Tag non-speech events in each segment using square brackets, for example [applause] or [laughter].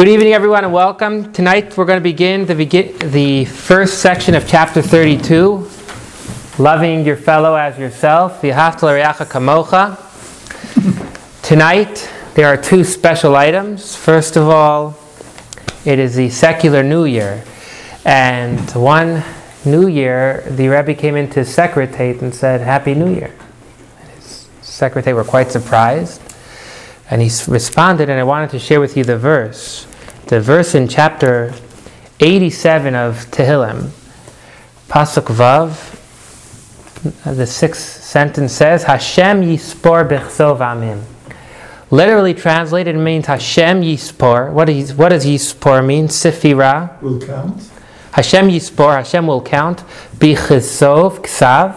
Good evening, everyone, and welcome. Tonight we're going to begin the, begin, the first section of chapter 32, loving your fellow as yourself. kamocha. [laughs] Tonight there are two special items. First of all, it is the secular New Year, and one New Year, the Rebbe came into secretariat and said, "Happy New Year." And his secretary were quite surprised. And he responded, and I wanted to share with you the verse. The verse in chapter 87 of Tehillim, Pasuk Vav, the sixth sentence says, Hashem yispor bechsov amim. Literally translated, means Hashem yispor. What, is, what does yispor mean? Sifira. Will count. Hashem yispor, Hashem will count, bichesov, ksav,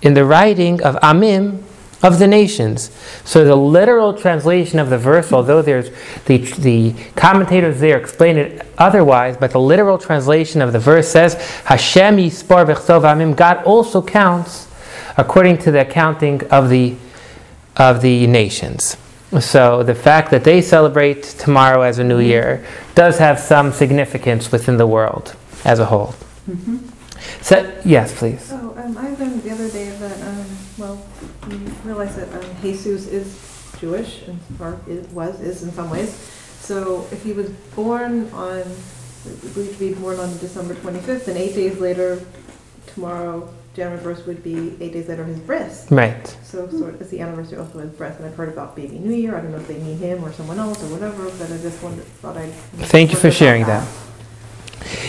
in the writing of amim, of the nations. So the literal translation of the verse, although there's the, the commentators there explain it otherwise, but the literal translation of the verse says, Hashem yispor b'chsov amim, God also counts according to the accounting of the, of the nations. So the fact that they celebrate tomorrow as a new year does have some significance within the world as a whole. Mm-hmm. So, yes, please. Oh, um, I learned the other day that, um, well, you realize that um, Jesus is Jewish, and, or it was, is in some ways. So if he was born on, believed to be born on December 25th, and eight days later, tomorrow, January 1st, would be eight days later his birth. Right. So sort of, it's the anniversary also of his birth, and I've heard about Baby New Year. I don't know if they mean him or someone else or whatever, but I just wondered, thought I'd. Thank you for sharing that.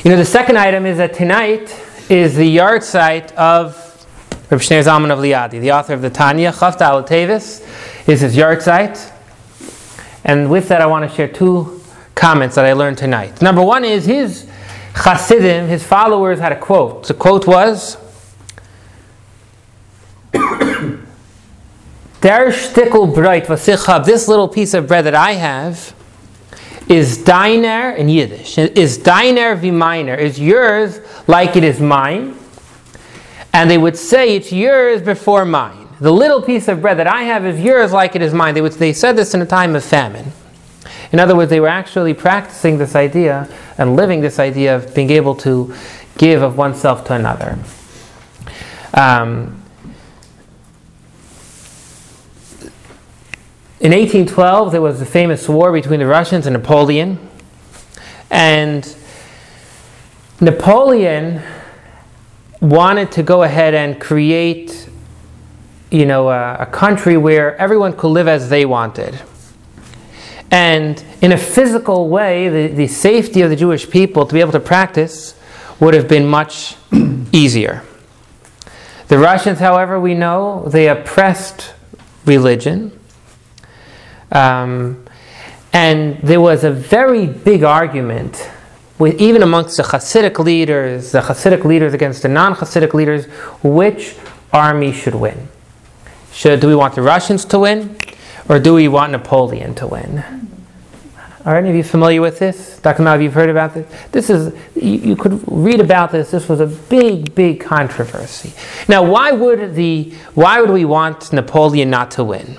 You know, the second item is that tonight is the yahrzeit of Reb Shneur Zalman of Liadi, the author of the Tanya, Chaf Daled Teves, is his yahrzeit. And with that, I want to share two comments that I learned tonight. Number one is his Chassidim, his followers, had a quote. The quote was, Der Stickel Breit, habe, this little piece of bread that I have, is deiner in Yiddish. Is deiner wie meiner. Is yours like it is mine? And they would say, It's yours before mine. The little piece of bread that I have is yours like it is mine. They, would, they said this in a time of famine. In other words, they were actually practicing this idea and living this idea of being able to give of oneself to another. Um, in 1812, there was a famous war between the Russians and Napoleon. And Napoleon wanted to go ahead and create, you know, a, a, country where everyone could live as they wanted. And in a physical way, the, the safety of the Jewish people to be able to practice would have been much [clears throat] easier. The Russians, however, we know, they oppressed religion. Um, and there was a very big argument with, even amongst the Hasidic leaders, the Hasidic leaders against the non Hasidic leaders, which army should win. Should, do we want the Russians to win, or do we want Napoleon to win? Are any of you familiar with this? Dr. Mal, you've heard about this? This is, you, you, could read about this. This was a big, big controversy. Now, why would, the, why would we want Napoleon not to win?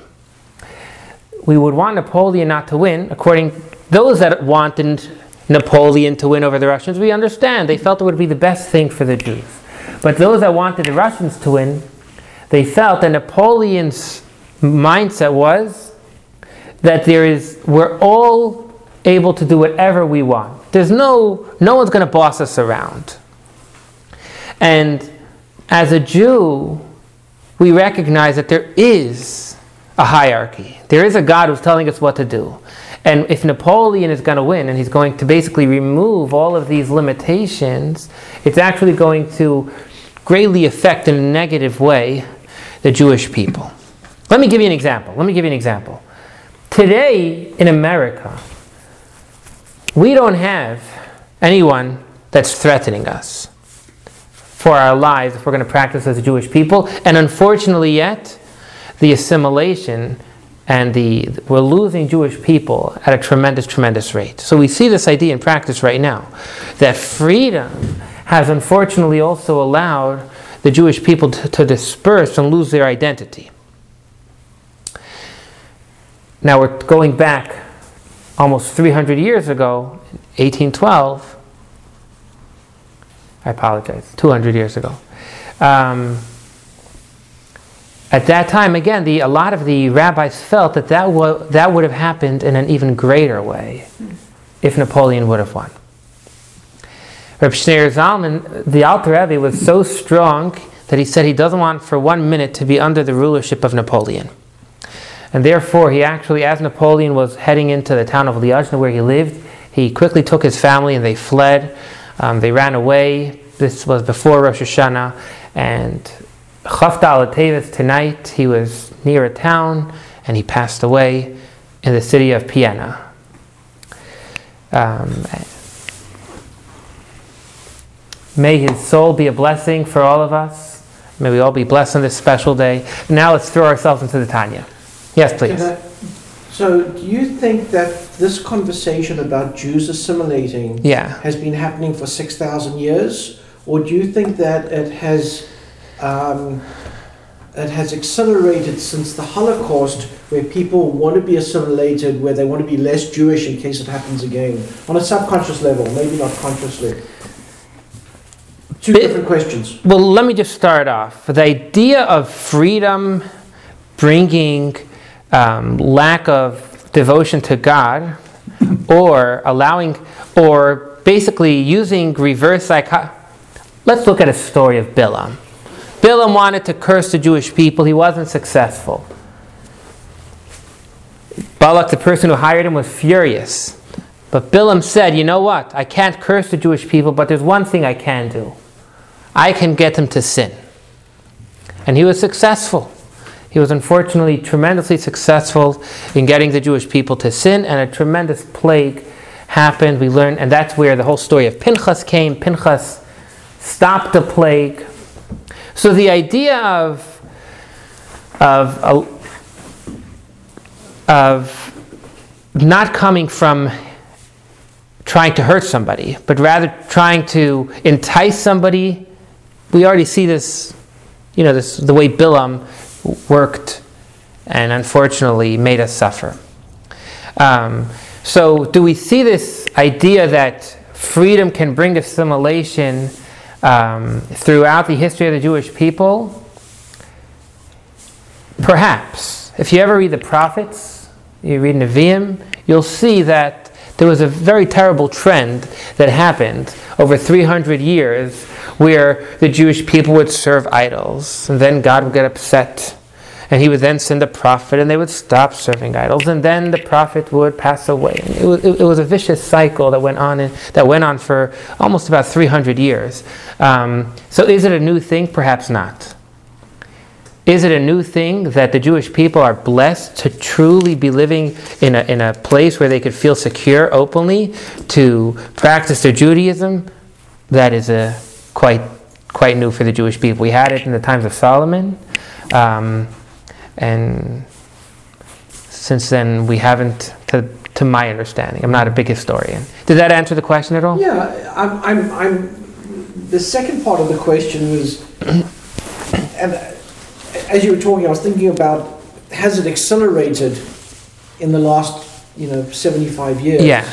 We would want Napoleon not to win, according those that wanted Napoleon to win over the Russians, we understand. They felt it would be the best thing for the Jews. But those that wanted the Russians to win, they felt that Napoleon's mindset was that there is we're all able to do whatever we want. There's no no one's going to boss us around. And as a Jew, we recognize that there is a hierarchy. There is a God who's telling us what to do. And if Napoleon is going to win and he's going to basically remove all of these limitations, it's actually going to greatly affect in a negative way the Jewish people. Let me give you an example. Let me give you an example. Today in America, we don't have anyone that's threatening us for our lives if we're going to practice as a Jewish people. And unfortunately, yet, the assimilation and the we're losing Jewish people at a tremendous, tremendous rate. So we see this idea in practice right now that freedom has unfortunately also allowed the Jewish people to, to disperse and lose their identity. Now we're going back almost 300 years ago, 1812, I apologize, 200 years ago. Um, at that time, again, the, a lot of the rabbis felt that that, that would have happened in an even greater way if Napoleon would have won. Reb Schneur Zalman, the Alter Rebbe, was so strong that he said he doesn't want for one minute to be under the rulership of Napoleon. And therefore, he actually, as Napoleon was heading into the town of Liozna where he lived, he quickly took his family and they fled. Um, they ran away. This was before Rosh Hashanah. And Chafta Tevis tonight, he was near a town and he passed away in the city of Piena. Um, may his soul be a blessing for all of us. May we all be blessed on this special day. Now let's throw ourselves into the Tanya. Yes, please. So, do you think that this conversation about Jews assimilating Yeah. has been happening for 6,000 years? Or do you think that it has, um, it has accelerated since the Holocaust, where people want to be assimilated, where they want to be less Jewish in case it happens again? On a subconscious level, maybe not consciously. Two Bi- different questions. Well, let me just start off. The idea of freedom bringing um, lack of devotion to God, or allowing, or basically using reverse psycho. Let's look at a story of Bilam. Bilam wanted to curse the Jewish people, he wasn't successful. Balak, the person who hired him, was furious. But Bilam said, You know what? I can't curse the Jewish people, but there's one thing I can do. I can get them to sin. And he was successful. He was unfortunately tremendously successful in getting the Jewish people to sin, and a tremendous plague happened. We learned, and that's where the whole story of Pinchas came. Pinchas stopped the plague. So the idea of of of not coming from trying to hurt somebody, but rather trying to entice somebody. We already see this, you know, this the way Bilam worked, and unfortunately made us suffer. Um, so, do we see this idea that freedom can bring assimilation um, throughout the history of the Jewish people? Perhaps. If you ever read the prophets, you read Nevi'im, you'll see that there was a very terrible trend that happened over 300 years where the Jewish people would serve idols, and then God would get upset. And he would then send a prophet, and they would stop serving idols, and then the prophet would pass away. And it, was, it, was a vicious cycle that went on, in, that went on for almost about 300 years. Um, so, is it a new thing? Perhaps not. Is it a new thing that the Jewish people are blessed to truly be living in a, in a place where they could feel secure openly to practice their Judaism? That is a, quite, quite new for the Jewish people. We had it in the times of Solomon, um, and since then we haven't, to, to my understanding. I'm not a big historian. Did that answer the question at all? Yeah, I'm, I'm, I'm, the second part of the question was, [coughs] and as you were talking, I was thinking about, has it accelerated in the last, you know, 75 years? Yeah.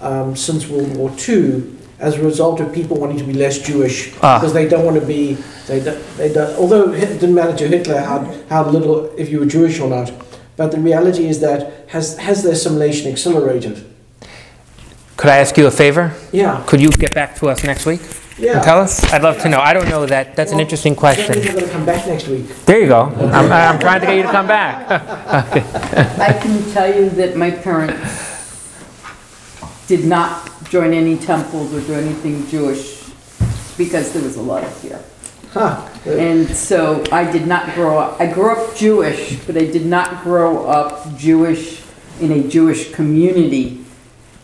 Um, since World War II, as a result of people wanting to be less Jewish, Ah. because they don't want to be, they don't, they don't, although it didn't matter to Hitler how, how little, if you were Jewish or not, but the reality is that, has, has the assimilation accelerated? Could I ask you a favor? Yeah, Could you get back to us next week yeah. and tell us? I'd love to know. I don't know that. That's an interesting question. means you're going to come back next week. There you go. I'm, I'm trying to get you to come back. [laughs] I can tell you that my parents did not join any temples or do anything Jewish because there was a lot of fear. Huh. And so I did not grow up, I grew up Jewish, but I did not grow up Jewish in a Jewish community.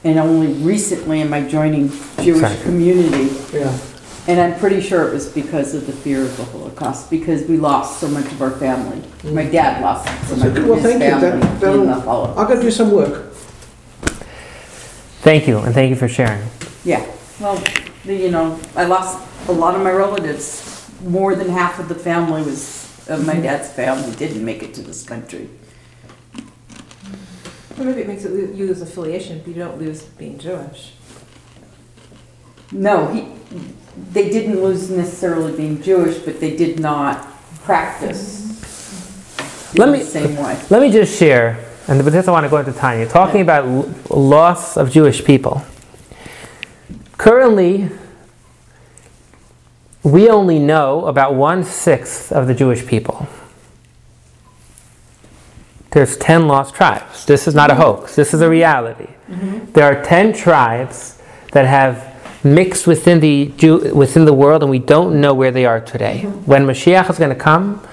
And only recently am I joining Jewish Sorry. community. Yeah. And I'm pretty sure it was because of the fear of the Holocaust, because we lost so much of our family. My mm. dad lost so much of Well, his thank you. That- family in that'll- the Holocaust. I'll go do some work. Thank you, and thank you for sharing. Yeah, well, the- you know, I lost a lot of my relatives. More than half of the family was, of my mm-hmm. dad's family didn't make it to this country. Or maybe it makes it, lo- you lose affiliation, but you don't lose being Jewish. No, he, they didn't lose necessarily being Jewish, but they did not practice mm-hmm. Let in me- the same way. Let me just share, and with this I want to go into Tanya, talking about l- loss of Jewish people. Currently, we only know about one sixth of the Jewish people. There's 10 lost tribes. This is not a mm-hmm. hoax, this is a reality. Mm-hmm. There are 10 tribes that have mixed within the, Jew, within the world, and we don't know where they are today. Mm-hmm. When Mashiach is going to come,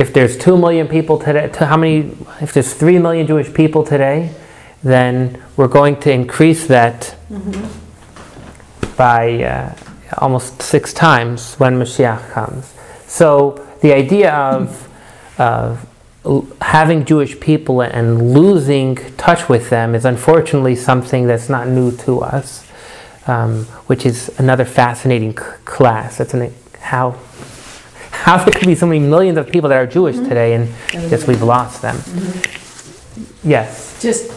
if there's 2 million people today, to how many, if there's 3 million Jewish people today, then we're going to increase that by uh, almost six times when Mashiach comes. So the idea of, of having Jewish people and losing touch with them is unfortunately something that's not new to us, um, which is another fascinating c- class. That's an, how how could there could be so many millions of people that are Jewish mm-hmm. today and just we've lost them. Mm-hmm. Yes. Just,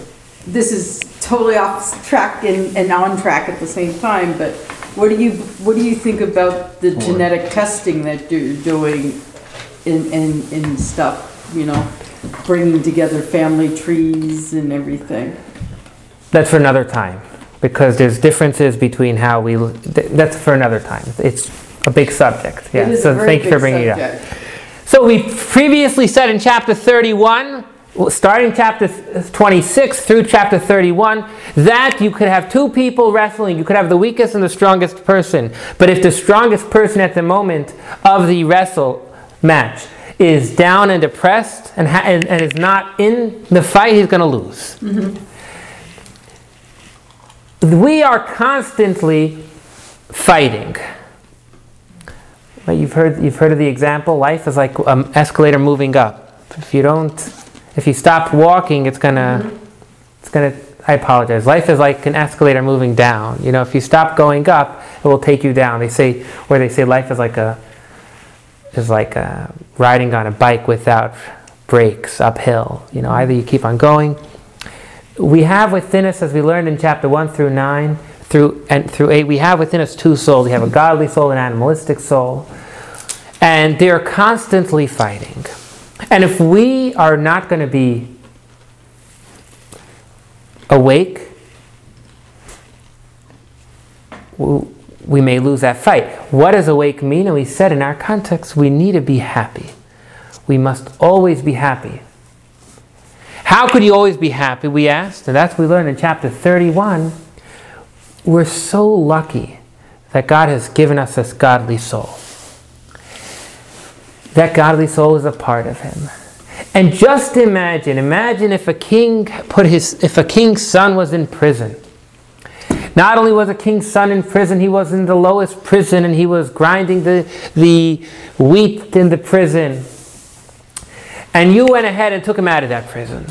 this is totally off track and, and on track at the same time, but what do you, what do you think about the genetic testing that you're doing in, in, in stuff, you know? Bringing together family trees and everything? That's for another time because there's differences between how we. That's for another time. It's a big subject. Yeah. It is a so thank you for bringing it up. So we previously said in chapter 31, starting chapter 26 through chapter 31, that you could have two people wrestling. You could have the weakest and the strongest person. But if the strongest person at the moment of the wrestle match is down and depressed and, ha- and, and is not in the fight, he's going to lose. Mm-hmm. We are constantly fighting. Right, You've heard, you've heard of the example. Life is like an escalator moving up. If you don't, if you stop walking, it's gonna, it's gonna. I apologize. Life is like an escalator moving down. You know, if you stop going up, it will take you down. They say, where they say life is like a, is like a, riding on a bike without brakes uphill. You know, either you keep on going. We have within us, as we learned in chapter one through nine, through and through eight, we have within us two souls. We have a godly soul and an animalistic soul, and they are constantly fighting. And if we are not going to be awake, we may lose that fight. What does awake mean? And we said in our context, we need to be happy. We must always be happy. How could you always be happy? We asked, and that's what we learned in chapter 31. We're so lucky that God has given us this godly soul. That godly soul is a part of Him. And just imagine, imagine if a king put his, if a king's son was in prison. Not only was a king's son in prison, he was in the lowest prison and he was grinding the, the wheat in the prison. And you went ahead and took him out of that prison.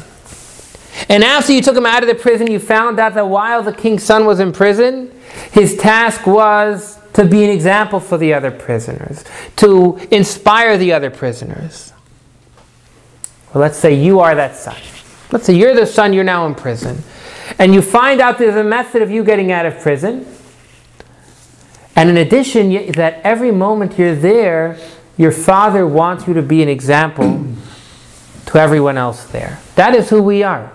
And after you took him out of the prison, you found out that while the king's son was in prison, his task was to be an example for the other prisoners, to inspire the other prisoners. Well, let's say you are that son. Let's say you're the son, you're now in prison. And you find out there's a method of you getting out of prison. And in addition, that every moment you're there, your father wants you to be an example to everyone else there. That is who we are.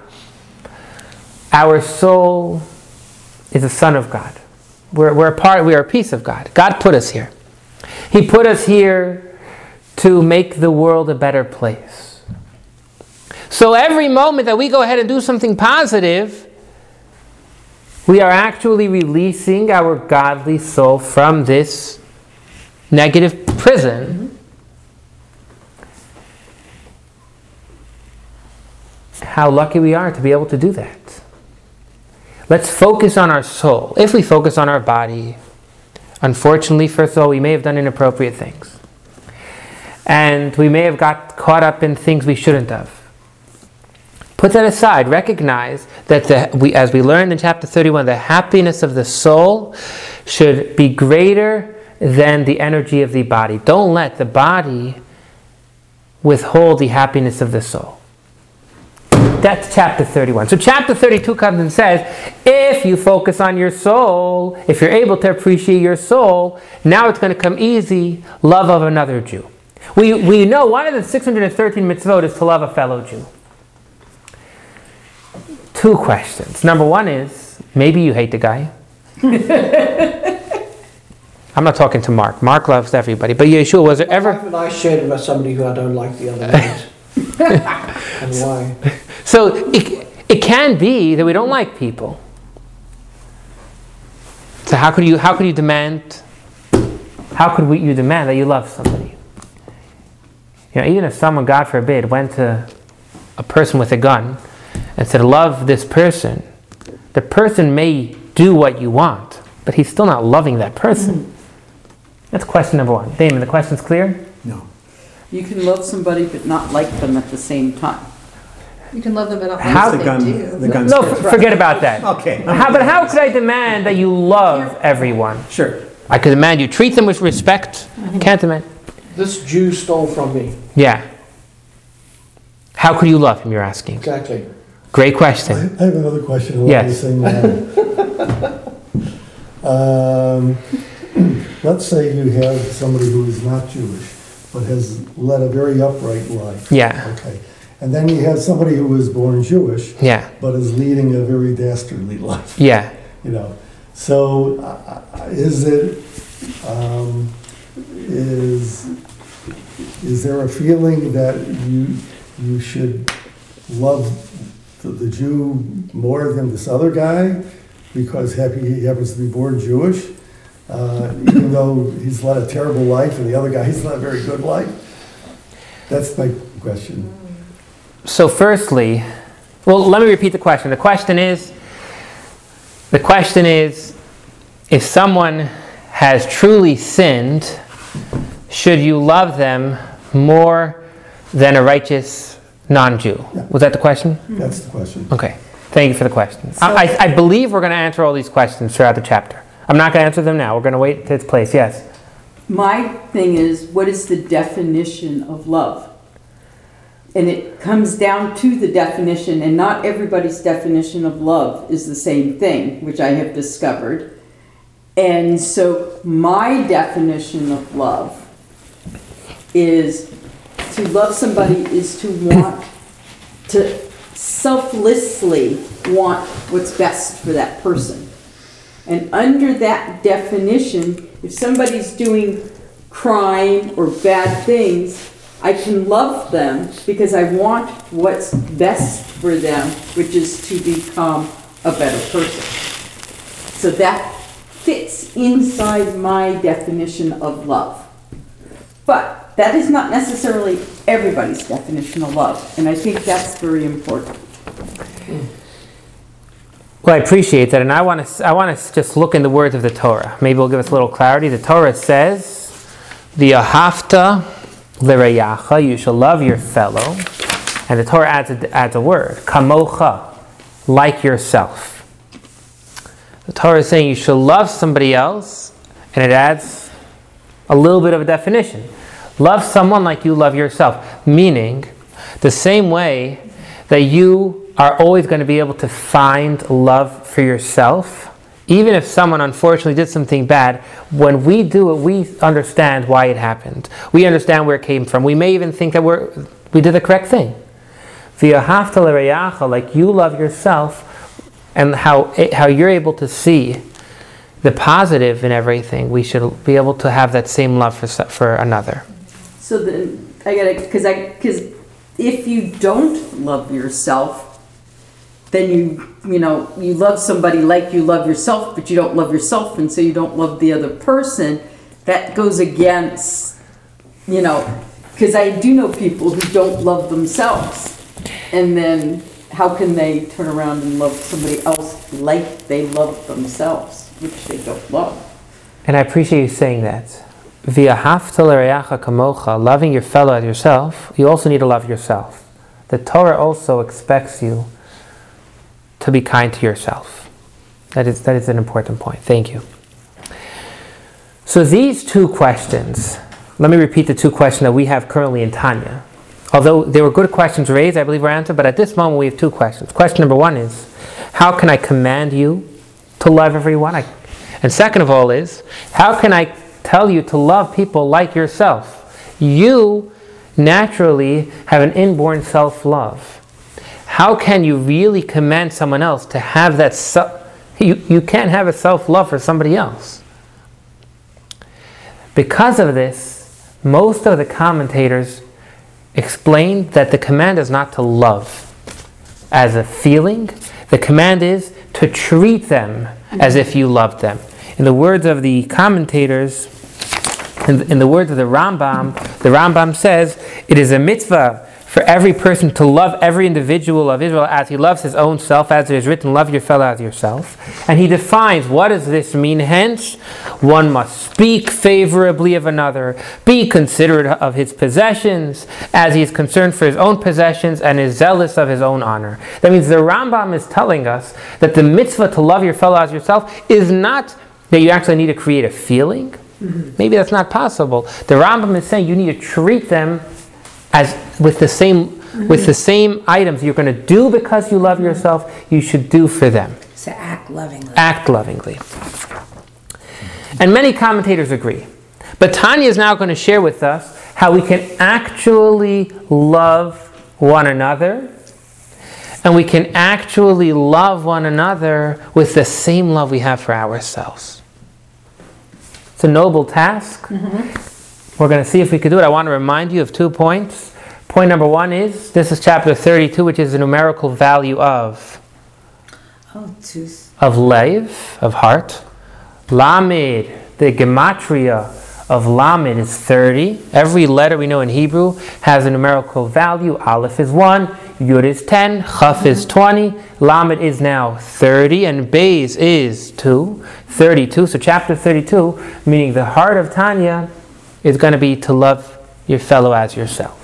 Our soul is a son of God. We're, we're a part, we are a piece of God. God put us here. He put us here to make the world a better place. So every moment that we go ahead and do something positive, we are actually releasing our godly soul from this negative prison. How lucky we are to be able to do that. Let's focus on our soul. If we focus on our body, unfortunately, first of all, we may have done inappropriate things. And we may have got caught up in things we shouldn't have. Put that aside. Recognize that the, we, as we learned in chapter 31, the happiness of the soul should be greater than the energy of the body. Don't let the body withhold the happiness of the soul. That's chapter 31. So chapter 32 comes and says, if you focus on your soul, if you're able to appreciate your soul, now it's going to come easy, love of another Jew. We, we know one of the 613 mitzvot is to love a fellow Jew. Two questions. Number one is, maybe you hate the guy. [laughs] I'm not talking to Mark. Mark loves everybody. But Yeshua, was there ever... Have I shared about somebody who I don't like the other [laughs] night? and why? So it, it can be that we don't like people. So how could you how could you demand how could we, you demand that you love somebody? You know, even if someone, God forbid, went to a person with a gun and said, "Love this person," the person may do what you want, but he's still not loving that person. Mm-hmm. That's question number one. Damon, the question's clear. No. You can love somebody but not like them at the same time. You can love them but not How- like The them gun, do. the gun No, starts. f- forget about that. Okay. How, but how could I demand that you love everyone? Sure. I could demand you treat them with respect. I can't demand. This Jew stole from me. Yeah. How could you love him? You're asking. Exactly. Great question. I have another question along the Yes. same. [laughs] Um, Let's say you have somebody who is not Jewish, but has led a very upright life. Yeah. Okay. And then you have somebody who was born Jewish, Yeah. but is leading a very dastardly [laughs] life, Yeah. you know. So uh, uh, is it, um, is, is there a feeling that you, you should love the, the Jew more than this other guy because happy he happens to be born Jewish, uh, even though he's led a terrible life and the other guy he's led a very good life? That's my question. So, firstly, well, let me repeat the question. The question is the question is if someone has truly sinned, should you love them more than a righteous non Jew? Yeah. Was that the question? Mm-hmm. That's the question. Okay. Thank you for the question. I, I, I believe we're going to answer all these questions throughout the chapter. I'm not going to answer them now. We're going to wait to its place. Yes. My thing is, what is the definition of love? And it comes down to the definition, and not everybody's definition of love is the same thing, which I have discovered. And so, my definition of love is to love somebody is to want to selflessly want what's best for that person. And under that definition, if somebody's doing crime or bad things, I can love them because I want what's best for them, which is to become a better person. So that fits inside my definition of love. But that is not necessarily everybody's definition of love, and I think that's very important. Well, I appreciate that, and I want to. I want to just look in the words of the Torah. Maybe it'll give us a little clarity. The Torah says, "V'ahavta l'reyacha," you shall love your fellow, and the Torah adds a, adds a word, kamocha, like yourself. The Torah is saying you shall love somebody else, and it adds a little bit of a definition. Love someone like you love yourself, meaning the same way that you are always going to be able to find love for yourself. Even if someone unfortunately did something bad, when we do it, we understand why it happened. We understand where it came from. We may even think that we're, we did the correct thing. Like you love yourself, and how, how you're able to see the positive in everything, we should be able to have that same love for, for another. So then I gotta, because I, because if you don't love yourself, then you, you know, you love somebody like you love yourself, but you don't love yourself, and so you don't love the other person. That goes against, you know, because I do know people who don't love themselves, and then how can they turn around and love somebody else like they love themselves, which they don't love? And I appreciate you saying that. Via kamocha, loving your fellow as yourself, you also need to love yourself. The Torah also expects you to be kind to yourself. That is, that is an important point. Thank you. So these two questions, let me repeat the two questions that we have currently in Tanya. although there were good questions raised, I believe were answered, but at this moment we have two questions. Question number one is, how can I command you to love everyone? I, and second of all is, how can I tell you to love people like yourself? You naturally have an inborn self love. How can you really command someone else to have that? You, you can't have a self love for somebody else. Because of this, most of the commentators explain that the command is not to love as a feeling, the command is to treat them as if you loved them. In the words of the commentators, in the words of the Rambam, the Rambam says, it is a mitzvah for every person to love every individual of Israel as he loves his own self, as it is written, love your fellow as yourself. And he defines what does this mean. Hence, one must speak favorably of another, be considerate of his possessions, as he is concerned for his own possessions and is zealous of his own honor. That means the Rambam is telling us that the mitzvah to love your fellow as yourself is not that you actually need to create a feeling. Mm-hmm. Maybe that's not possible. The Rambam is saying you need to treat them as with the same with the mm-hmm. same items you're going to do because you love yourself, you should do for them. So act lovingly. Act lovingly. And many commentators agree. But Tanya is now going to share with us how we can actually love one another. And we can actually love one another with the same love we have for ourselves. It's a noble task. Mm-hmm. We're going to see if we can do it. I want to remind you of two points. Point number one is this is chapter 32, which is the numerical value of Oh, of lev, of heart. Lamed, the gematria of lamed is 30. Every letter we know in Hebrew has a numerical value. Aleph is 1, Yud is 10, Chaf is mm-hmm. 20, Lamed is now 30, and Beis is 2, 32. So chapter 32, meaning the heart of Tanya, is going to be to love your fellow as yourself.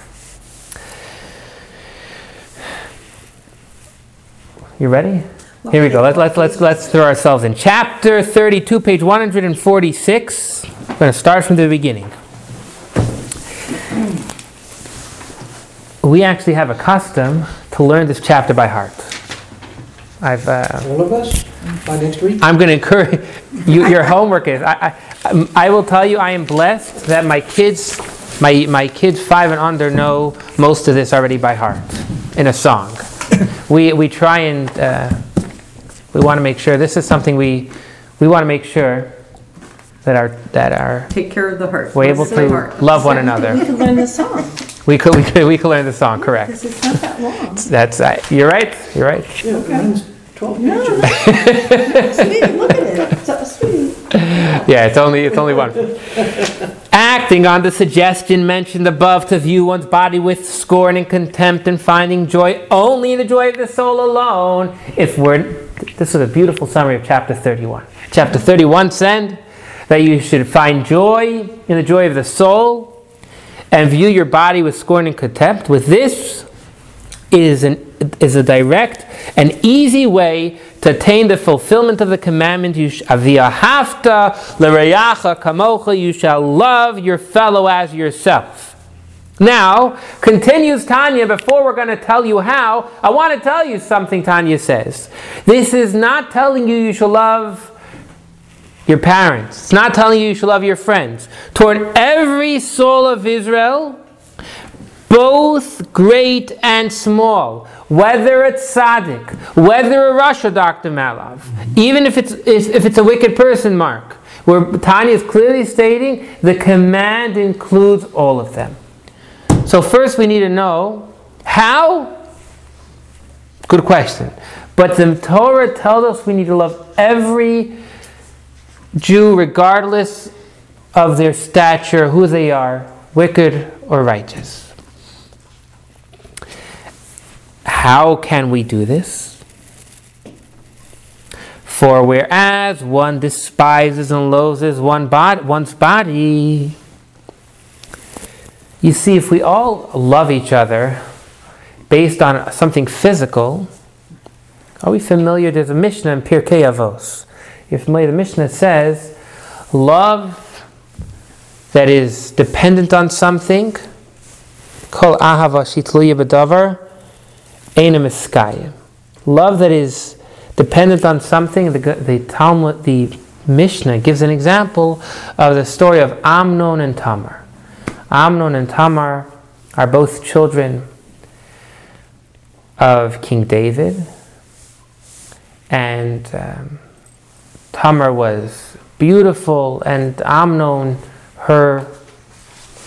You ready? Here we go. Let's, let's, let's, let's throw ourselves in. Chapter 32, page 146. I'm going to start from the beginning. We actually have a custom to learn this chapter by heart. I've, uh, All of us, by next week? I'm going to encourage [laughs] you. Your homework is. I, I, I will tell you. I am blessed that my kids, my my kids five and under, know most of this already by heart in a song. [coughs] We we try and uh, we want to make sure this is something we we want to make sure that our that our Take care of the heart. we're able to heart. love one another. We another. could learn the song, We could we could we could learn the song. Correct. because it's not that long. That's uh, you're right. You're right. Yeah, mine's 12 No, pages. no. [laughs] Sweetie, look at it. So sweet. Yeah, it's only it's only one. Acting on the suggestion mentioned above to view one's body with scorn and contempt and finding joy only in the joy of the soul alone. If we're this is a beautiful summary of chapter 31. Chapter 31 said that you should find joy in the joy of the soul and view your body with scorn and contempt. With this is an is a direct and easy way to attain the fulfillment of the commandment. You sh- "V'ahavta l'reyacha kamocha." You shall love your fellow as yourself. Now, continues Tanya, before we're going to tell you how, I want to tell you something Tanya says. This is not telling you you shall love your parents. It's not telling you you should love your friends. Toward every soul of Israel, both great and small, whether it's tzaddik, whether a Russia, Dr. Malov, even if it's, if if it's a wicked person, Mark, where Tanya is clearly stating the command includes all of them. So, first we need to know how. Good question. But the Torah tells us we need to love every Jew, regardless of their stature, who they are, wicked or righteous. How can we do this? For whereas one despises and loathes one bod- one's body, you see, if we all love each other based on something physical, are we familiar? There's a Mishnah in Pirkei Avos. You're familiar? The Mishnah says, love that is dependent on something Kol ahava shitluya b'davar. Love that is dependent on something. The, the Talmud, the Mishnah gives an example of the story of Amnon and Tamar. Amnon and Tamar are both children of King David, and um, Tamar was beautiful, and Amnon, her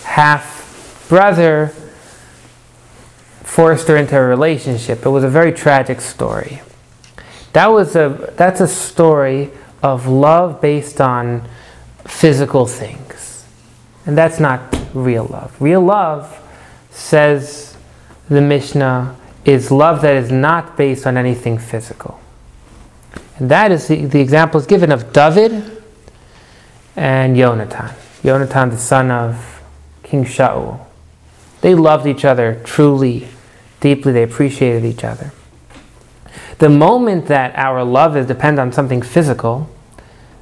half brother, forced her into a relationship. It was a very tragic story. That was a that's a story of love based on physical things. And that's not real love. Real love says the Mishnah is love that is not based on anything physical. And that is the, the example is given of David and Jonathan. Jonathan, the son of King Shaul. They loved each other truly, deeply. They appreciated each other. The moment that our love is dependent on something physical,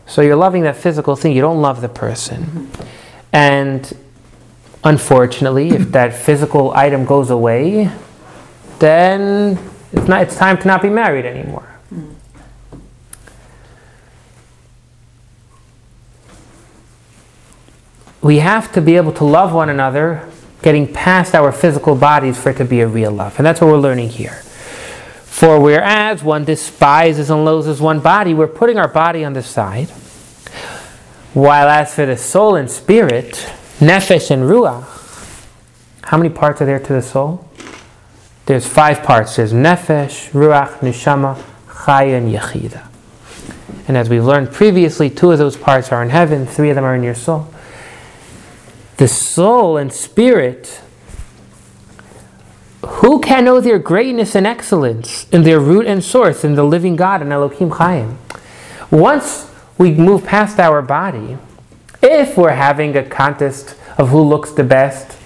so you're loving that physical thing, you don't love the person. And unfortunately, if that physical item goes away, then it's not it's time to not be married anymore. We have to be able to love one another, getting past our physical bodies for it to be a real love. And that's what we're learning here. For whereas one despises and loathes one body, we're putting our body on the side. While as for the soul and spirit, nefesh and ruach, how many parts are there to the soul? There's five parts. There's nefesh, ruach, neshama, chaya, and yechida. And as we've learned previously, two of those parts are in heaven, three of them are in your soul. The soul and spirit who can know their greatness and excellence in their root and source in the living God and Elohim Chaim? Once we move past our body, if we're having a contest of who looks the best,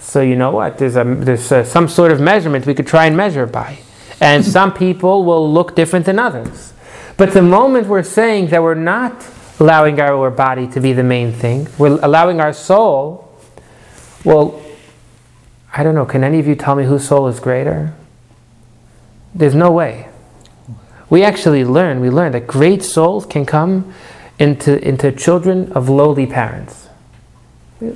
so you know what? There's a there's a, some sort of measurement we could try and measure by, and some people will look different than others. But the moment we're saying that we're not allowing our body to be the main thing, we're allowing our soul. Well, I don't know, can any of you tell me whose soul is greater? There's no way. We actually learn, we learn that great souls can come into, into children of lowly parents. [laughs]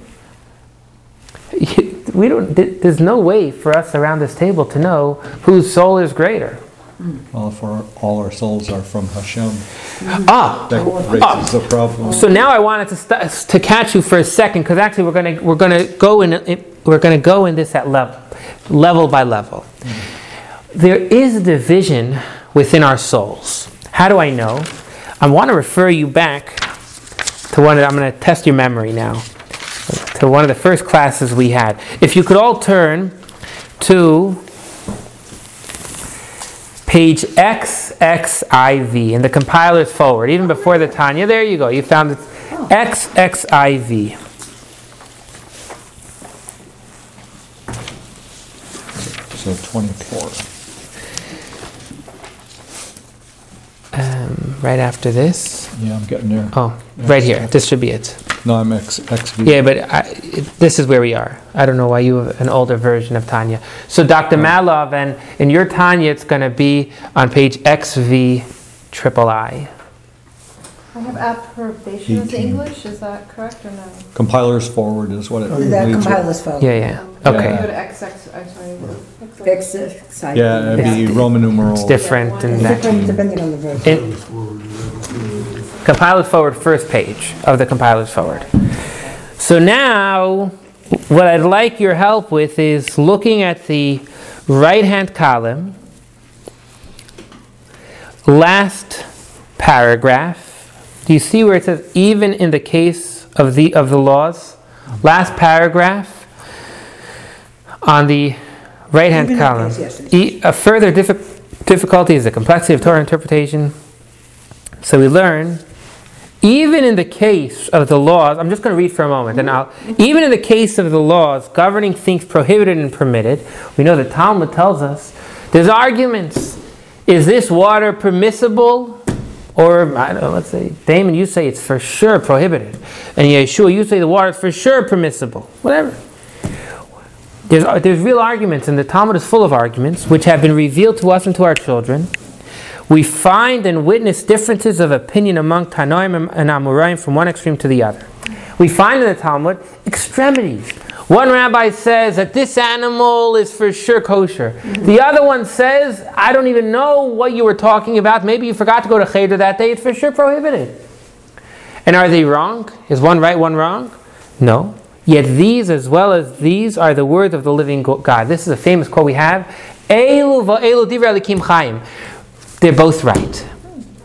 We don't, there's no way for us around this table to know whose soul is greater. Mm. Well, if our, all our souls are from Hashem, mm-hmm. Ah, that ah, raises the problem. So now I wanted to, st- to catch you for a second because actually we're going to we're going to go in, in we're going to go in this at level level by level. Mm-hmm. There is a division within our souls. How do I know? I want to refer you back to one. Of, I'm going to test your memory now. To one of the first classes we had. If you could all turn to page XXIV and the compiler's foreword, even before the Tanya. There you go. You found it. XXIV. So 24. Um, right after this. Yeah, I'm getting there. Oh, right here. This should be it. No, I'm X, XV. Yeah, but I, it, this is where we are. I don't know why you have an older version of Tanya. So Dr. Malov, and in your Tanya, it's going to be on page XV triple I. I have approbation as 18. English, is that correct or no? Compilers foreword is what it Oh, yeah. That compiler's fault. Yeah, yeah. Okay. Go to XX, I'm sorry. X, X, I- Yeah, it'd be Roman numeral. It's different in It's that. different depending on the version. It, compiler's foreword, first page of the compiler's foreword. So now, what I'd like your help with is looking at the right hand column, last paragraph. Do you see where it says, even in the case of the, of the laws? Last paragraph on the right hand column. case, yes, yes. E- a further diffi- difficulty is the complexity of Torah interpretation. So we learn, even in the case of the laws, I'm just going to read for a moment, and I'll, even in the case of the laws governing things prohibited and permitted, we know the Talmud tells us there's arguments. Is this water permissible? Or, I don't know, let's say, Damon, you say it's for sure prohibited. And Yeshua, you say the water is for sure permissible. Whatever. There's, there's real arguments, and the Talmud is full of arguments, which have been revealed to us and to our children. We find and witness differences of opinion among Tanoim and Amoraim from one extreme to the other. We find in the Talmud extremities. One rabbi says that this animal is for sure kosher. The other one says, I don't even know what you were talking about. Maybe you forgot to go to Cheder that day. It's for sure prohibited. And are they wrong? Is one right, one wrong? No. Yet these, as well as these, are the words of the living God. This is a famous quote we have. Elu chayim. They're both right.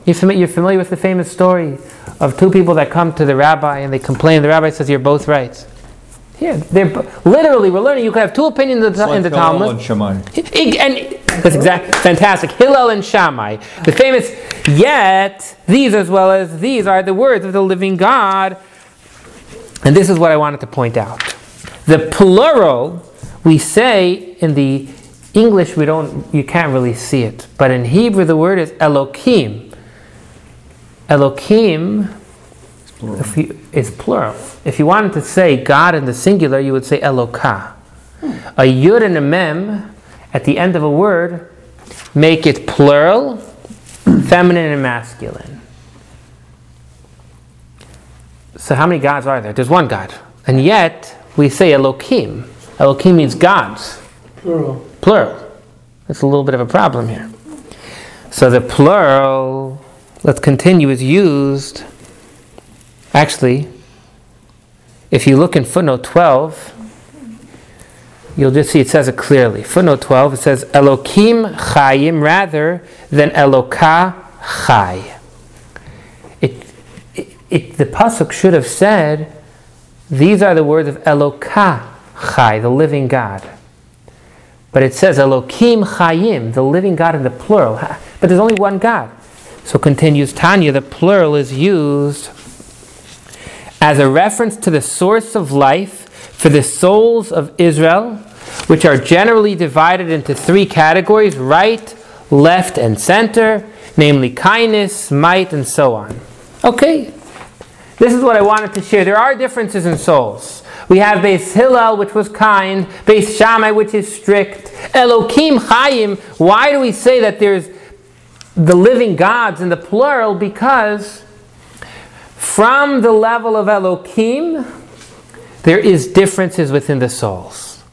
You're familiar, you're familiar with the famous story of two people that come to the rabbi and they complain. The rabbi says, "You're both right." Here, they're literally. We're learning. You could have two opinions in the, It's in the like Hillel Talmud. and Shammai. And that's exact, fantastic. Hillel and Shammai, the famous. Yet these, as well as these, are the words of the living God. And this is what I wanted to point out. The plural, we say in the English, we don't, you can't really see it, but in Hebrew, the word is Elohim. Elohim plural. if you, is plural. If you wanted to say God in the singular, you would say Elokah. Hmm. A yud and a mem at the end of a word make it plural, [coughs] feminine and masculine. So how many gods are there? There's one God. And yet we say Elohim. Elohim means gods, Plural. Plural. That's a little bit of a problem here. So the plural, let's continue, is used. Actually, if you look in footnote 12, you'll just see it says it clearly. Footnote 12, it says Elokim Chayim rather than Eloka Chay. It, it, it, the Pasuk should have said, these are the words of Eloka Chay, the living God. But it says Elokim Chayim, the living God in the plural. But there's only one God. So continues Tanya, the plural is used as a reference to the source of life for the souls of Israel, which are generally divided into three categories right, left, and center, namely kindness, might, and so on. Okay, this is what I wanted to share. There are differences in souls. We have Beis Hillel, which was kind, Beis Shammai, which is strict, Elokim Chaim. Why do we say that there's the living gods in the plural? Because from the level of Elohim, there is differences within the souls.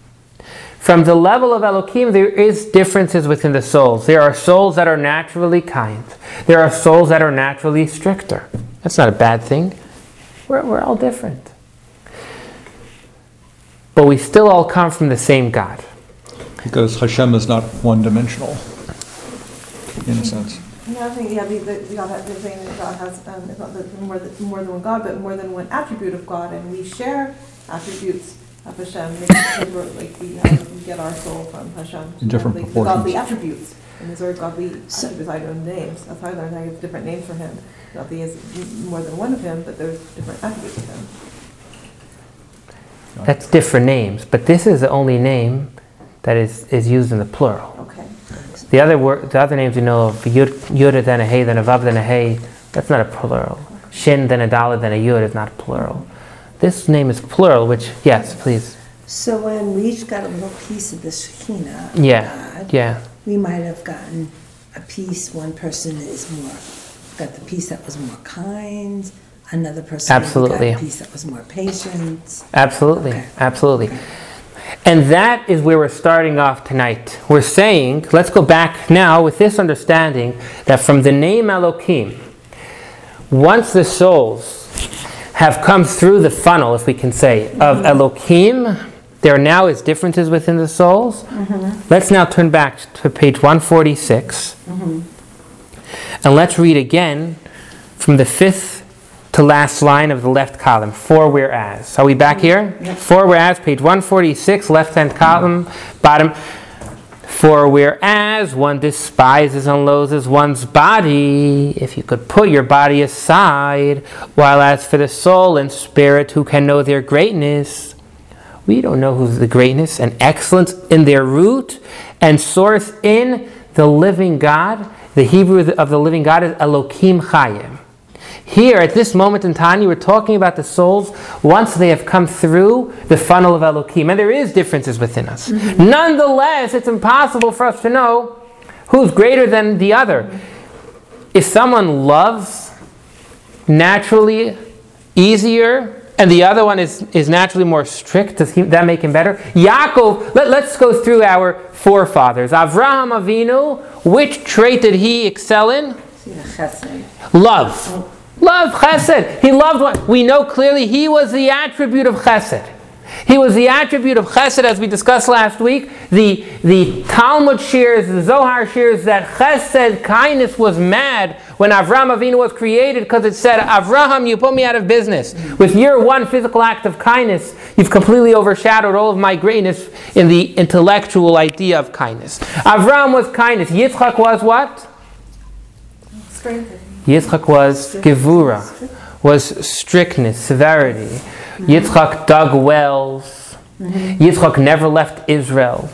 From the level of Elohim, there is differences within the souls. There are souls that are naturally kind. There are souls that are naturally stricter. That's not a bad thing. We're, we're all different. But we still all come from the same God. Because Hashem is not one-dimensional, in a sense. Another thing, yeah, the, the, the God has, the saying that God has, um, it's not that more than, more than one God, but more than one attribute of God, and we share attributes of Hashem, because like, we, have, we get our soul from Hashem. In different Like, the Godly proportions. attributes, and these are godly attributes, I don't names, that's why I learned I have different names for him. Not that he has more than one of him, but there's different attributes of him. That's different names, but this is the only name that is, is used in the plural. Okay. The other word, the other names you know of, yud, yud then a hey, then a vav, then a hey, that's not a plural. Shin, then a daled, then a yud is not plural. This name is plural, which, yes, please. So when we each got a little piece of the Shekhinah, Yeah, God, yeah, we might have gotten a piece, one person is more, got the piece that was more kind, another person maybe Absolutely. got a piece that was more patient. absolutely, Okay. absolutely. And that is where we're starting off tonight. We're saying, let's go back now with this understanding that from the name Elohim, once the souls have come through the funnel, if we can say, of mm-hmm. Elohim, there now is differences within the souls. Mm-hmm. Let's now turn back to page 146. Mm-hmm. And let's read again from the fifth to last line of the left column. For whereas. Are we back here? For whereas, page 146, left hand column, bottom. For whereas one despises and loathes one's body, if you could put your body aside, while as for the soul and spirit who can know their greatness, we don't know who's the greatness and excellence in their root and source in the living God. The Hebrew of the living God is Elohim Chayim. Here, at this moment in time, you were talking about the souls once they have come through the funnel of Elohim. And there is differences within us. Mm-hmm. Nonetheless, it's impossible for us to know who's greater than the other. If someone loves naturally easier and the other one is, is naturally more strict, does he, that make him better? Yaakov, let, let's go through our forefathers. Avraham Avinu, which trait did he excel in? Chesed. Love. Oh. Love, chesed. He loved what? We know clearly he was the attribute of chesed. He was the attribute of chesed, as we discussed last week. The, the Talmud shares, the Zohar shares that chesed, kindness, was mad when Avram Avinu was created because it said, Avraham, you put me out of business. With your one physical act of kindness, you've completely overshadowed all of my greatness in the intellectual idea of kindness. Avram was kindness. Yitzchak was what? Strengthening. Yitzchak was gevura, was strictness, severity. Mm-hmm. Yitzchak dug wells. Mm-hmm. Yitzchak never left Israel.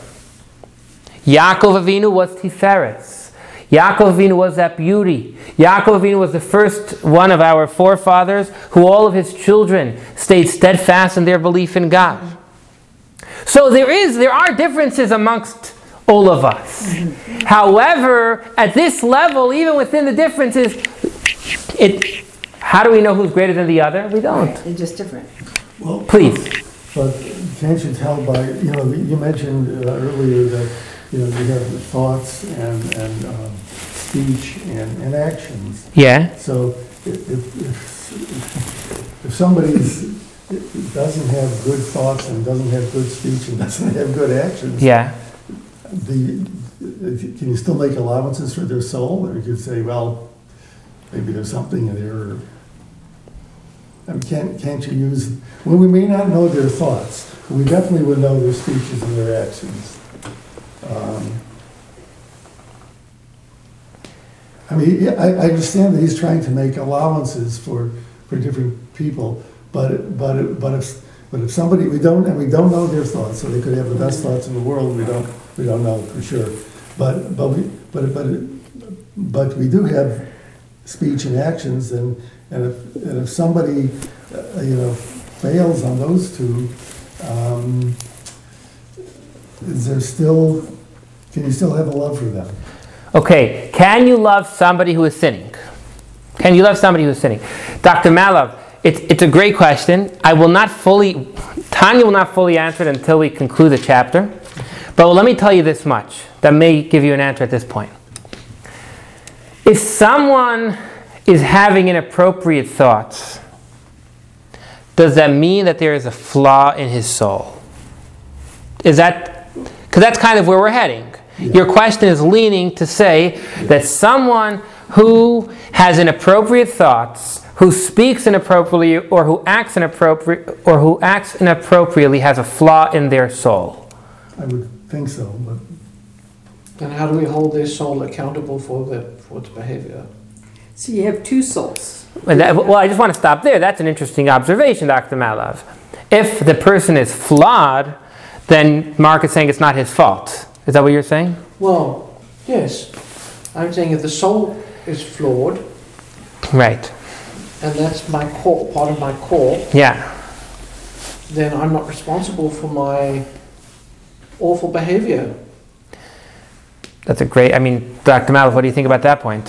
Yaakov Avinu was Tiferes. Yaakov Avinu was that beauty. Yaakov Avinu was the first one of our forefathers who all of his children stayed steadfast in their belief in God. So there is, there are differences amongst all of us. Mm-hmm. However, at this level, even within the differences, it, how do we know who's greater than the other? We don't. They're just different. Well, Please. But can't you tell by, you know, you mentioned uh, earlier that, you know, you have thoughts and, and um, speech and, and actions. Yeah. So if, if, if somebody's, doesn't have good thoughts and doesn't have good speech and doesn't have good actions, Yeah. the, can you still make allowances for their soul? Or you could say, well, maybe there's something in there. I mean, can't, can't you use, well, we may not know their thoughts, but we definitely would know their speeches and their actions. Um, I mean, I, I understand that he's trying to make allowances for, for different people, but, but, but if, but if somebody, we don't, and we don't know their thoughts, so they could have the best thoughts in the world, we don't, we don't know for sure. But, but we, but, but, but we do have speech and actions, and, and if, and if somebody, uh, you know, fails on those two, um, is there still, can you still have a love for them? Okay. Can you love somebody who is sinning? Can you love somebody who is sinning? Dr. Malov, it's, it's a great question. I will not fully, Tanya will not fully answer it until we conclude the chapter. But let me tell you this much that may give you an answer at this point. If someone is having inappropriate thoughts, does that mean that there is a flaw in his soul? Is that, because that's kind of where we're heading. Your question is leaning to say that someone who has inappropriate thoughts, who speaks inappropriately, or who acts inappropriate, or who acts inappropriately, has a flaw in their soul. I would think so, but Then how do we hold their soul accountable for the, for its behavior? So you have two souls. And that- well, I just want to stop there. That's an interesting observation, Dr. Malov. If the person is flawed, then Mark is saying it's not his fault. Is that what you're saying? Well, yes. I'm saying if the soul is flawed, Right. and that's my core, part of my core, Yeah. then I'm not responsible for my awful behavior. That's a great. I mean, Dr. Malov, what do you think about that point?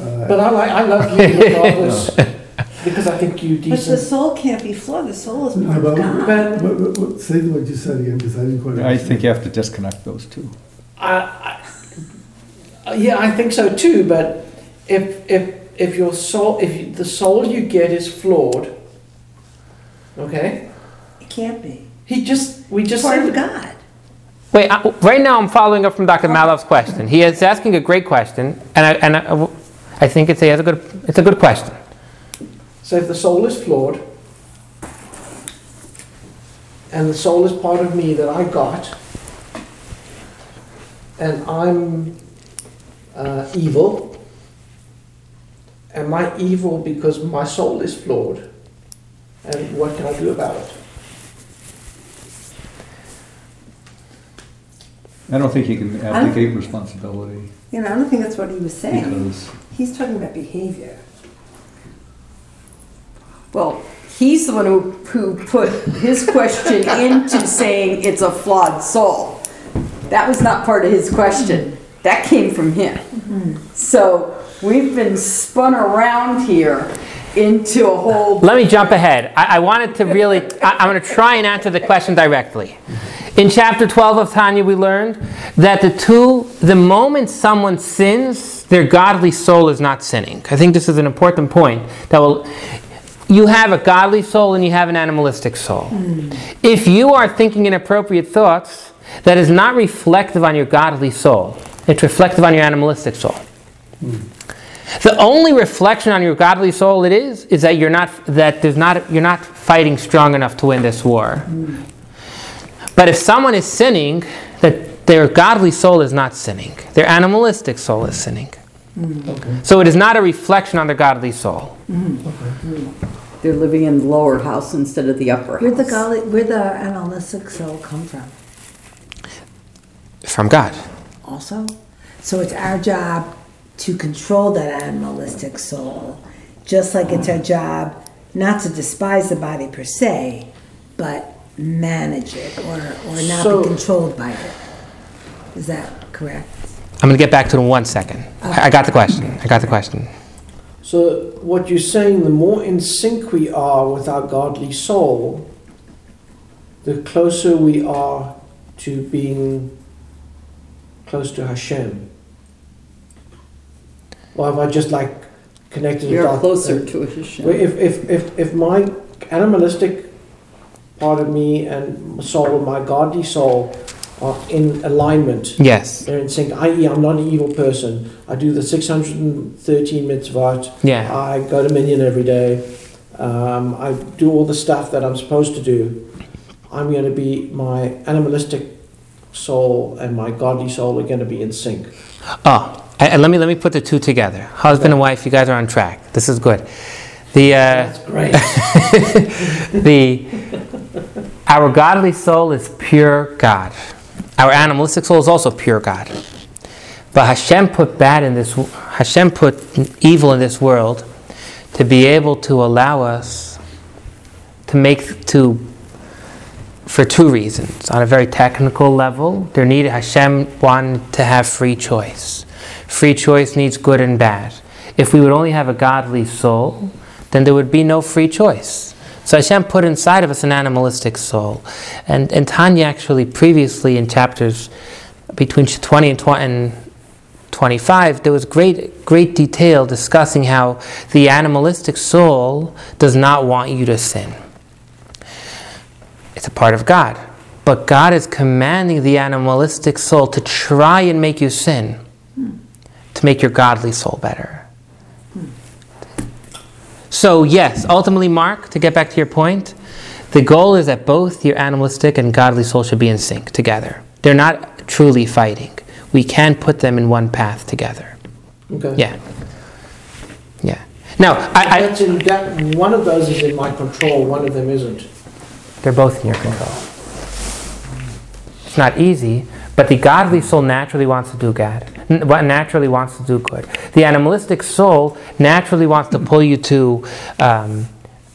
uh, But I like, I love you regardless, [laughs] because I think you But the decent. soul can't be flawed, the soul is part No, of but- God. But What- what- what- Say what you said again, because I didn't quite. I think you have to disconnect those two. I, I, yeah, I think so too. But if if if your soul, if you, the soul you get is flawed, okay, It can't be. he just we It's just part said of God. Wait. I, right now, I'm following up from Dr. Malov's question. He is asking a great question, and I and I, I think it's a, it's a good it's a good question. So if the soul is flawed, and the soul is part of me that I got, and I'm uh, evil, am I evil because my soul is flawed? And what can I do about it? I don't think he can abdicate responsibility You know, I don't think that's what he was saying. because He's talking about behavior. Well, he's the one who, who put his question [laughs] into saying it's a flawed soul. That was not part of his question. That came from him. Mm-hmm. So we've been spun around here into a whole. Let me jump ahead. I, I wanted to really, I, I'm going to try and answer the question directly. In chapter 12 of Tanya, we learned that the two, the moment someone sins, their godly soul is not sinning. I think this is an important point that will. You have a godly soul and you have an animalistic soul. Hmm. If you are thinking inappropriate thoughts, that is not reflective on your godly soul. It's reflective on your animalistic soul. Hmm. The only reflection on your godly soul it is is that you're not that there's not you're not fighting strong enough to win this war. But if someone is sinning, that their godly soul is not sinning. Their animalistic soul is sinning. Okay. So it is not a reflection on their godly soul. Okay. They're living in the lower house instead of the upper Where'd the godly, where'd the animalistic soul come from? From God. Also? So it's our job to control that animalistic soul, just like it's our job not to despise the body per se, but manage it or, or not So- be controlled by it. Is that correct? I'm going to get back to it in one second. I I got the question. I got the question. So what you're saying, the more in sync we are with our godly soul, the closer we are to being close to Hashem. Or have I just like connected the You're dots? closer And- to a Well, Hashem. if, if, if, if my animalistic part of me and soul, my godly soul, are in alignment, Yes. they're in sync, i.e., I'm not an evil person. I do the 613 mitzvot. Yeah. I go to Minyan every day. Um, I do all the stuff that I'm supposed to do. I'm going to be, my animalistic soul and my godly soul are going to be in sync. Oh, and let me let me put the two together. Husband and wife, you guys are on track. This is good. The uh, That's great. [laughs] the our godly soul is pure God. Our animalistic soul is also pure God. But Hashem put bad in this. Hashem put evil in this world to be able to allow us to make to for two reasons. On a very technical level, there needed Hashem wanted to have free choice. Free choice needs good and bad. If we would only have a godly soul, then there would be no free choice. So Hashem put inside of us an animalistic soul. And, and Tanya actually previously in chapters between 20 and 20 and 25, there was great, great detail discussing how the animalistic soul does not want you to sin. It's a part of God. But God is commanding the animalistic soul to try and make you sin, to make your godly soul better. So, yes, ultimately, Mark, to get back to your point, the goal is that both your animalistic and godly soul should be in sync together. They're not truly fighting. We can put them in one path together. Okay. Yeah. Yeah. Now, I, I, in, that, one of those is in my control, one of them isn't. They're both in your control. It's not easy, but the godly soul naturally wants to do God. Naturally wants to do good. The animalistic soul naturally wants to pull you to, um,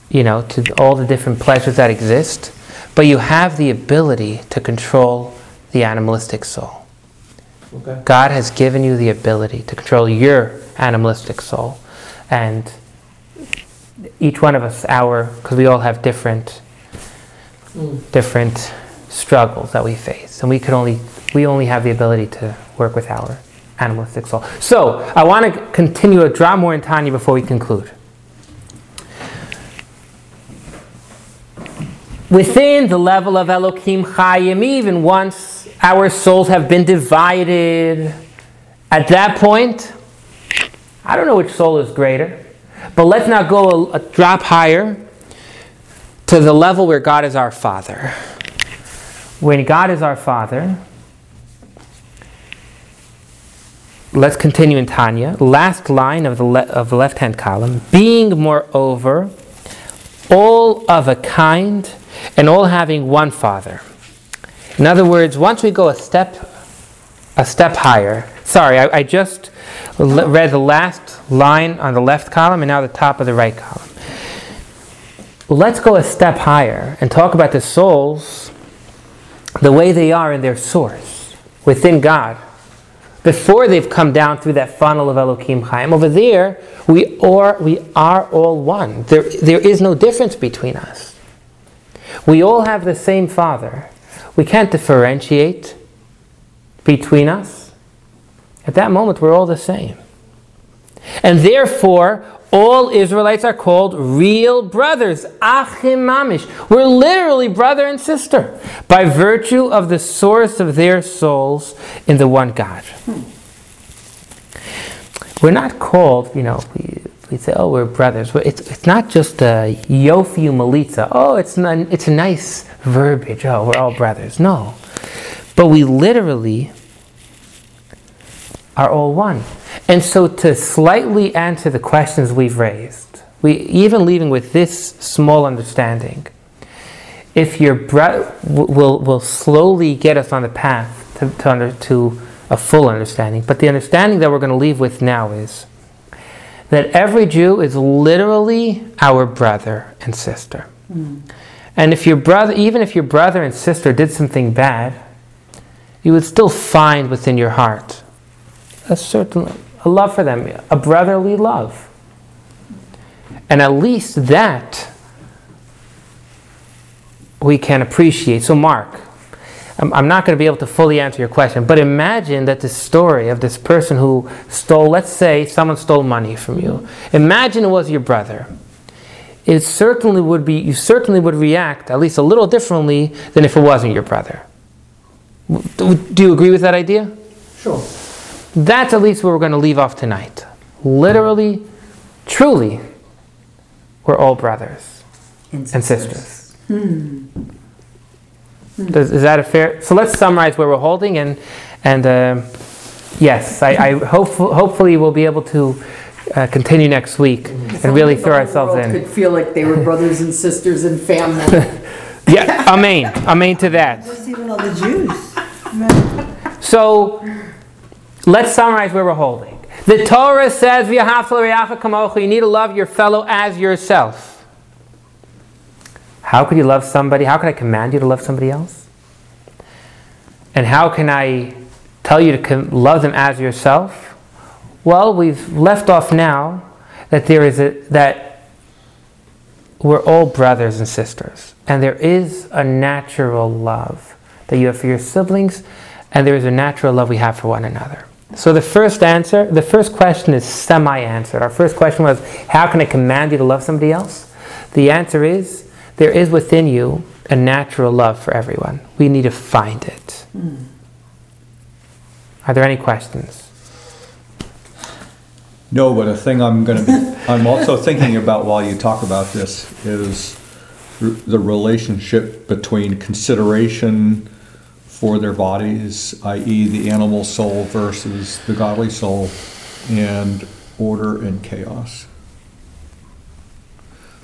you know, to all the different pleasures that exist. But you have the ability to control the animalistic soul. Okay. God has given you the ability to control your animalistic soul, and each one of us, our, because we all have different Different struggles that we face. And we could only we only have the ability to work with our animalistic soul. So i want to continue to draw more in tanya before we conclude. Within the level of elohim chayim even once our souls have been divided at that point i don't know which soul is greater but let's not go a, a drop higher to the level where God is our Father. When God is our Father, let's continue in Tanya. Last line of the, le- of the left hand column. Being, moreover, all of a kind and all having one Father. In other words, once we go a step a step higher. Sorry, I, I just le- read the last line on the left column and now the top of the right column let's go a step higher and talk about the souls the way they are in their source, within God. Before they've come down through that funnel of Elohim Chaim, over there, we are, we are all one. There, there is no difference between us. We all have the same Father. We can't differentiate between us. At that moment, we're all the same. And therefore, all Israelites are called real brothers, achim mamish. We're literally brother and sister by virtue of the source of their souls in the one God. We're not called, you know, we, we say, oh, we're brothers. It's, it's not just a yofiu malitza. Oh, it's, not, it's a nice verbiage. Oh, we're all brothers. No. But we literally are all one. And so, to slightly answer the questions we've raised, we even leaving with this small understanding, if your breath will will slowly get us on the path to to, under, to a full understanding. But the understanding that we're going to leave with now is that every Jew is literally our brother and sister. Hmm. And if your brother, even if your brother and sister did something bad, you would still find within your heart a certain a love for them, a brotherly love. And at least that we can appreciate. So, Mark, I'm, not going to be able to fully answer your question, but imagine that the story of this person who stole, let's say someone stole money from you. Imagine it was your brother. It certainly would be, you certainly would react at least a little differently than if it wasn't your brother. Do you agree with that idea? Sure. That's at least where we're going to leave off tonight. Literally, truly, we're all brothers and sisters. Does, is that a fair? So let's summarize where we're holding, and and um yes, I, I hope hopefully we'll be able to uh, continue next week and really throw ourselves in. Could feel like they were [laughs] brothers and sisters and family. Yeah, amen, amen to that. Just even all the Jews. So let's summarize where we're holding. The Torah says, You need to love your fellow as yourself. How could you love somebody? How can I command you to love somebody else? And how can I tell you to love them as yourself? Well, we've left off now that there is a that we're all brothers and sisters, and there is a natural love that you have for your siblings, and there is a natural love we have for one another. So the first answer, the first question is semi-answered. Our first question was, how can I command you to love somebody else? The answer is, there is within you a natural love for everyone. We need to find it. Hmm. Are there any questions? No, but a thing I'm gonna be, [laughs] I'm also thinking about while you talk about this is r- the relationship between consideration for their bodies, i.e. the animal soul versus the godly soul, and order and chaos.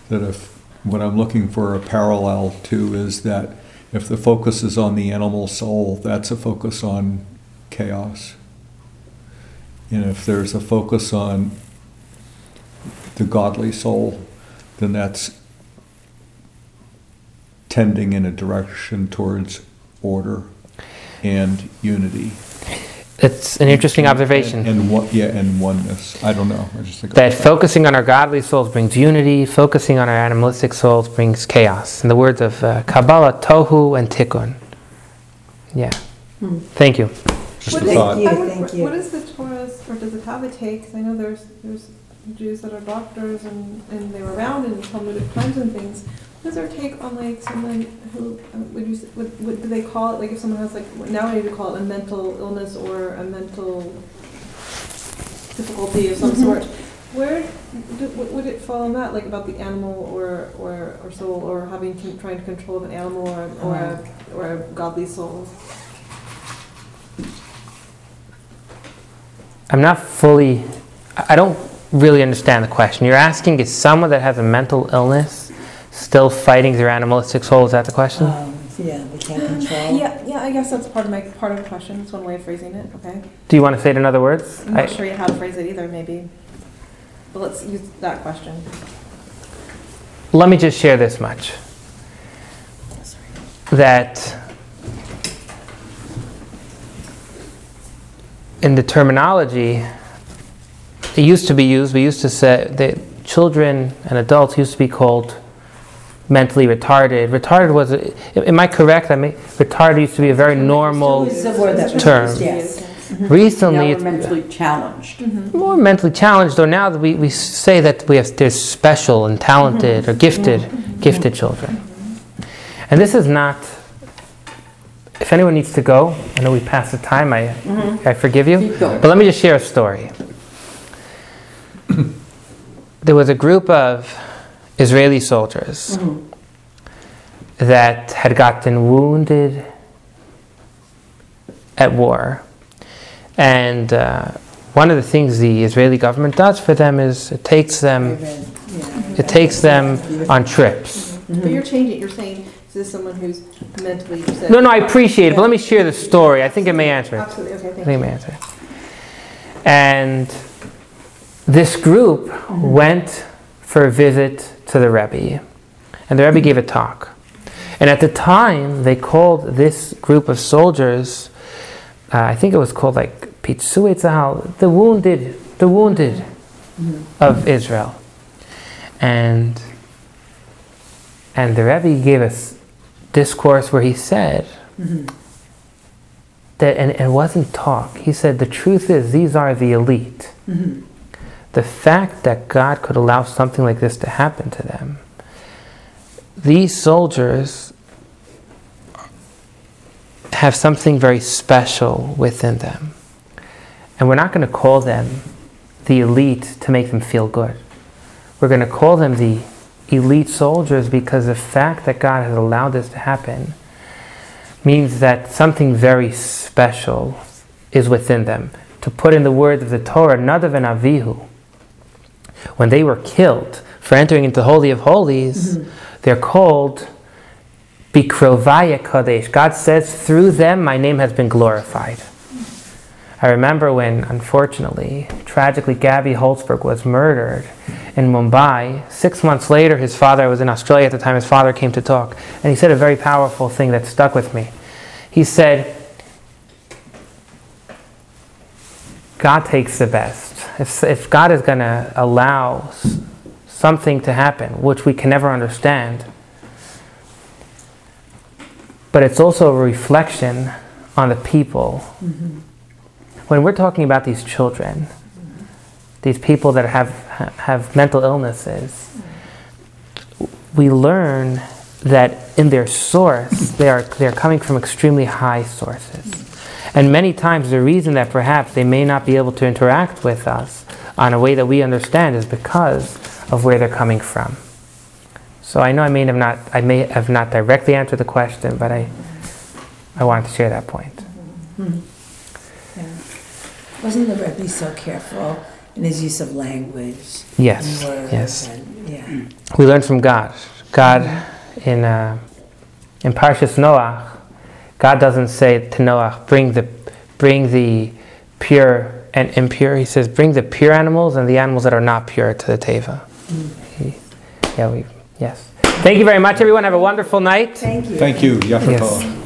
That if, what I'm looking for a parallel to is that if the focus is on the animal soul, that's a focus on chaos. And if there's a focus on the godly soul, then that's tending in a direction towards order and unity. It's an interesting observation. And what, yeah, and oneness. I don't know. I just think. that focusing on our godly souls brings unity, focusing on our animalistic souls brings chaos. In the words of uh, Kabbalah, tohu and tikkun. Yeah. Thank you. Just What a is- thought. you, would- thank you. What is the Torah's, or does it have a take? 'Cause I know there's, there's Jews that are doctors and, and they were around in Talmudic times and things. What is their take on like someone who, uh, would you, s- would, would, do they call it, like if someone has like, now we need to call it a mental illness or a mental difficulty of some sort? Where, do- would would it fall on that, like about the animal or, or, or soul, or having, con- trying to control of an animal or, or a, or a godly soul? I'm not fully, I I don't really understand the question. You're asking is someone that has a mental illness still fighting their animalistic soul? Is that the question? Um, yeah, they can't control. Yeah, yeah, I guess that's part of my, part of the question, it's one way of phrasing it, okay? Do you want to say it in other words? I'm I- not sure yet how to phrase it either, maybe. But let's use that question. let me just share this much that in the terminology, it used to be used, we used to say that children and adults used to be called mentally retarded. Retarded was, am I correct? I mean, retarded used to be a very normal It's a word that term. used, Yes. Mm-hmm. Now Recently, we're it's mentally challenged. Mm-hmm. more mentally challenged, or now that we, we say that we have there's special and talented mm-hmm. or gifted gifted children. And this is not. If anyone needs to go, I know we passed the time. I I forgive you. But let me just share a story. [coughs] there was a group of Israeli soldiers mm-hmm. that had gotten wounded at war. And uh, one of the things the Israeli government does for them is it takes them, it takes them on trips. Mm-hmm. But you're changing, you're saying, is this someone who's mentally upset? No, no, I appreciate it, but let me share the story. I think it may answer it. Absolutely, okay, I think it may answer it. And this group mm-hmm. went for a visit to the Rebbe, and the Rebbe gave a talk. And at the time, they called this group of soldiers, uh, I think it was called like Pitzui Tzahal, the wounded, the wounded of Israel. And and the Rebbe gave us discourse where he said that, and it wasn't talk. He said the truth is these are the elite. The fact that God could allow something like this to happen to them, these soldiers have something very special within them. And we're not going to call them the elite to make them feel good. We're going to call them the elite soldiers because the fact that God has allowed this to happen means that something very special is within them. To put in the words of the Torah, Nadav and Avihu, when they were killed for entering into the Holy of Holies, mm-hmm. they're called Bikrovai Ekadesh. God says, through them my name has been glorified. I remember when, unfortunately, tragically, Gabby Holtzberg was murdered in Mumbai. Six months later, his father, I was in Australia at the time, his father came to talk, and he said a very powerful thing that stuck with me. He said, God takes the best. If, if God is going to allow something to happen, which we can never understand, but it's also a reflection on the people. Mm-hmm. When we're talking about these children, these people that have, have mental illnesses, we learn that in their source, they are, they are coming from extremely high sources. And many times, the reason that perhaps they may not be able to interact with us on a way that we understand is because of where they're coming from. So I know I may have not, I may have not directly answered the question, but I, I wanted to share that point. Yeah, Wasn't the Rebbe so careful in his use of language? Yes, yes. and- yeah. We learn from God. God in uh, in Parshas Noach, God doesn't say to Noah, "Bring the bring the pure and impure." He says, "Bring the pure animals and the animals that are not pure to the teva." He- yeah, we yes. Thank you very much, everyone. Have a wonderful night. Thank you. Thank you, Yaffa Yes. Tov.